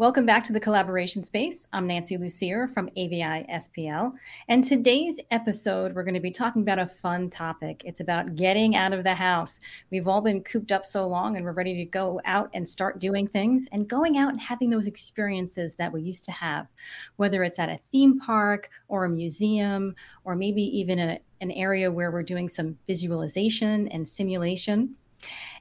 Welcome back to the collaboration space. I'm Nancy Lucier from AVI SPL. And today's episode, we're going to be talking about a fun topic. It's about getting out of the house. We've all been cooped up so long and we're ready to go out and start doing things and going out and having those experiences that we used to have, whether it's at a theme park or a museum or maybe even a, an area where we're doing some visualization and simulation.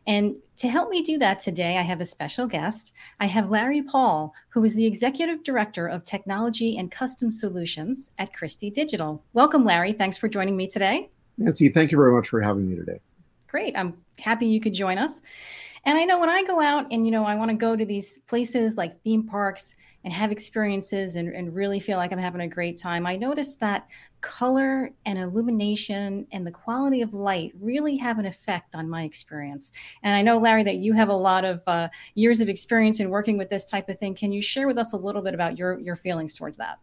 And to help me do that today, I have a special guest. I have Larry Paul, who is the Executive Director of Technology and Custom Solutions at Christie Digital. Welcome, Larry. Thanks for joining me today. Nancy, thank you very much for having me today. Great. I'm happy you could join us. And I know when I go out and, you know, I want to go to these places like theme parks and have experiences and, and really feel like I'm having a great time, I notice that color and illumination and the quality of light really have an effect on my experience. And I know, Larry, that you have a lot of uh, years of experience in working with this type of thing. Can you share with us a little bit about your, your feelings towards that?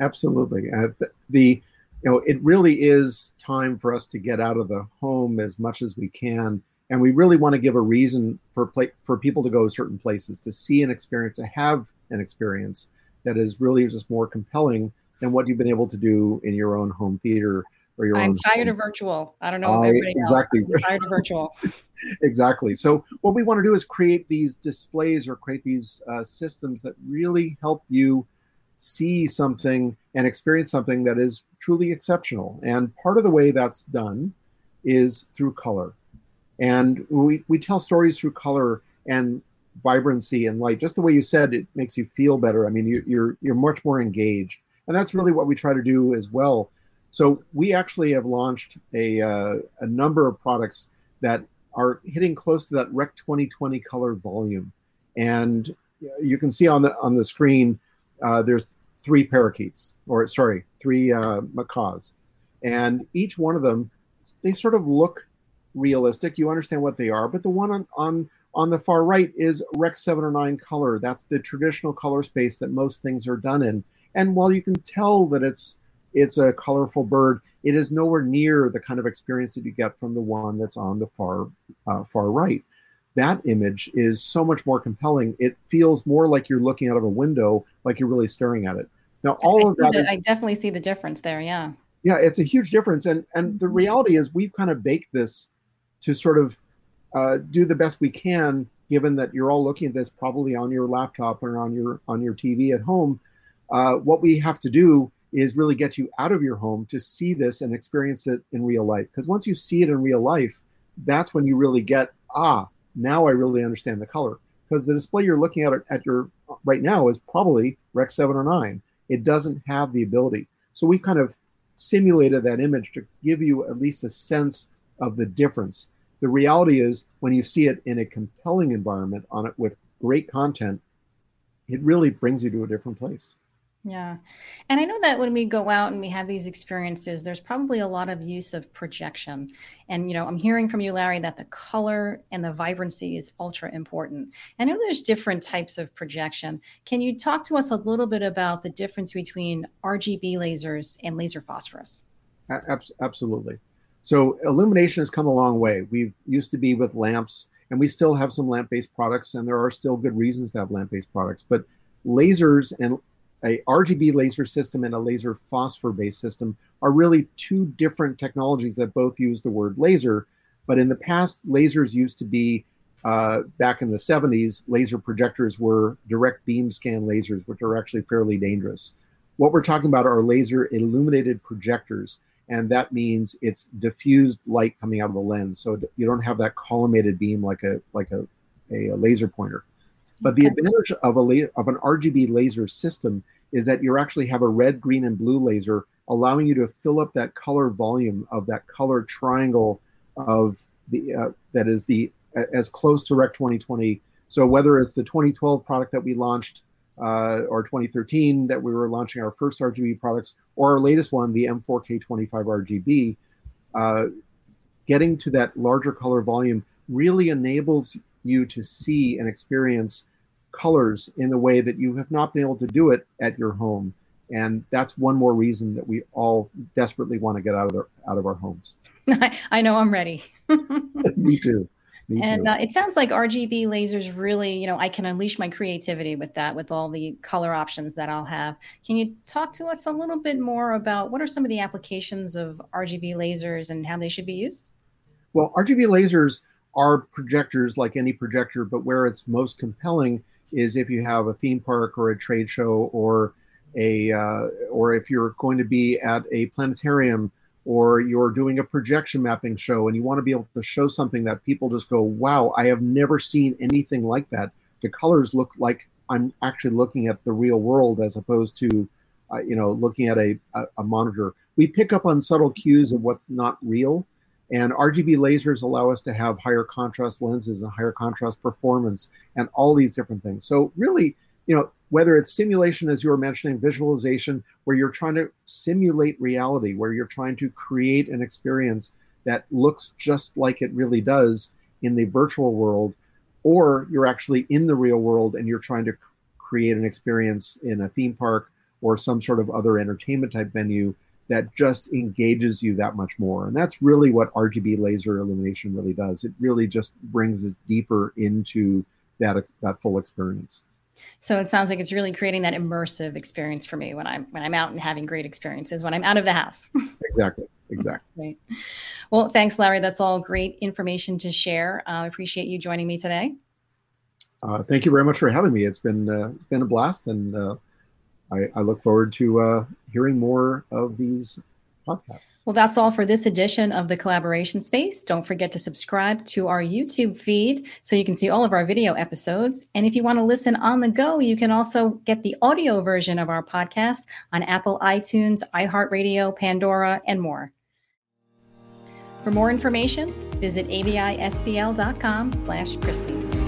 Absolutely. Uh, the, the you know, it really is time for us to get out of the home as much as we can and we really want to give a reason for play, for people to go to certain places to see an experience to have an experience that is really just more compelling than what you've been able to do in your own home theater or your own. I'm tired home. of virtual. I don't know everybody exactly. I'm tired of virtual. exactly. So what we want to do is create these displays or create these uh, systems that really help you see something and experience something that is truly exceptional. And part of the way that's done is through color. And we, we tell stories through color and vibrancy and light. Just the way you said, it makes you feel better. I mean, you, you're you're much more engaged, and that's really what we try to do as well. So we actually have launched a uh, a number of products that are hitting close to that Rec 2020 color volume, and you can see on the on the screen uh, there's three parakeets, or sorry, three uh, macaws, and each one of them they sort of look realistic. You understand what they are, but the one on on on the far right is Rec 709 color. That's the traditional color space that most things are done in. And while you can tell that it's it's a colorful bird, it is nowhere near the kind of experience that you get from the one that's on the far uh, far right. That image is so much more compelling. It feels more like you're looking out of a window, like you're really staring at it. Now, all I of that, the, is, I definitely see the difference there. Yeah. Yeah, it's a huge difference, and and the reality is we've kind of baked this to sort of uh, do the best we can, given that you're all looking at this probably on your laptop or on your on your TV at home. Uh, what we have to do is really get you out of your home to see this and experience it in real life. Because once you see it in real life, that's when you really get ah, now I really understand the color. Because the display you're looking at at your right now is probably Rec 709. It doesn't have the ability. So we kind of simulated that image to give you at least a sense of the difference the reality is when you see it in a compelling environment on it with great content, it really brings you to a different place. Yeah. And I know that when we go out and we have these experiences, there's probably a lot of use of projection. And, you know, I'm hearing from you, Larry, that the color and the vibrancy is ultra important. I know there's different types of projection. Can you talk to us a little bit about the difference between RGB lasers and laser phosphorus? Absolutely. So illumination has come a long way. We used to be with lamps, and we still have some lamp-based products, and there are still good reasons to have lamp-based products. But lasers and a RGB laser system and a laser phosphor-based system are really two different technologies that both use the word laser. But in the past, lasers used to be uh, back in the 70s, laser projectors were direct beam scan lasers, which are actually fairly dangerous. What we're talking about are laser illuminated projectors and that means it's diffused light coming out of the lens, so you don't have that collimated beam like a like a, a, a laser pointer. But okay. the advantage of a of an RGB laser system is that you actually have a red, green, and blue laser, allowing you to fill up that color volume of that color triangle of the uh, that is the as close to Rec 2020. So whether it's the 2012 product that we launched uh, or 2013 that we were launching our first RGB products, or our latest one, the M4K25 RGB, uh, getting to that larger color volume really enables you to see and experience colors in a way that you have not been able to do it at your home. And that's one more reason that we all desperately want to get out of their, out of our homes. I know I'm ready. Me too. Me and uh, it sounds like RGB lasers really, you know, I can unleash my creativity with that, with all the color options that I'll have. Can you talk to us a little bit more about what are some of the applications of RGB lasers and how they should be used? Well, RGB lasers are projectors like any projector, but where it's most compelling is if you have a theme park or a trade show or a uh, or if you're going to be at a planetarium or you're doing a projection mapping show and you want to be able to show something that people just go, wow, I have never seen anything like that. The colors look like I'm actually looking at the real world as opposed to, uh, you know, looking at a, a, a, monitor. We pick up on subtle cues of what's not real. And RGB lasers allow us to have higher contrast lenses and higher contrast performance and all these different things. So, really, you know, whether it's simulation, as you were mentioning, visualization, where you're trying to simulate reality, where you're trying to create an experience that looks just like it really does in the virtual world, or you're actually in the real world and you're trying to create an experience in a theme park or some sort of other entertainment type venue that just engages you that much more. And that's really what RGB laser illumination really does. It really just brings us deeper into that, that full experience. So it sounds like it's really creating that immersive experience for me when I'm when I'm out and having great experiences when I'm out of the house. exactly. Exactly. Well, thanks, Larry. That's all great information to share. Uh, I appreciate you joining me today. Uh, thank you very much for having me. It's been uh, been a blast, and uh, I, I, look forward to uh, hearing more of these podcasts. Well, that's all for this edition of the Collaboration Space. Don't forget to subscribe to our YouTube feed so you can see all of our video episodes. And if you want to listen on the go, you can also get the audio version of our podcast on Apple iTunes, iHeartRadio, Pandora, and more. For more information, visit avispl.com slash Christie.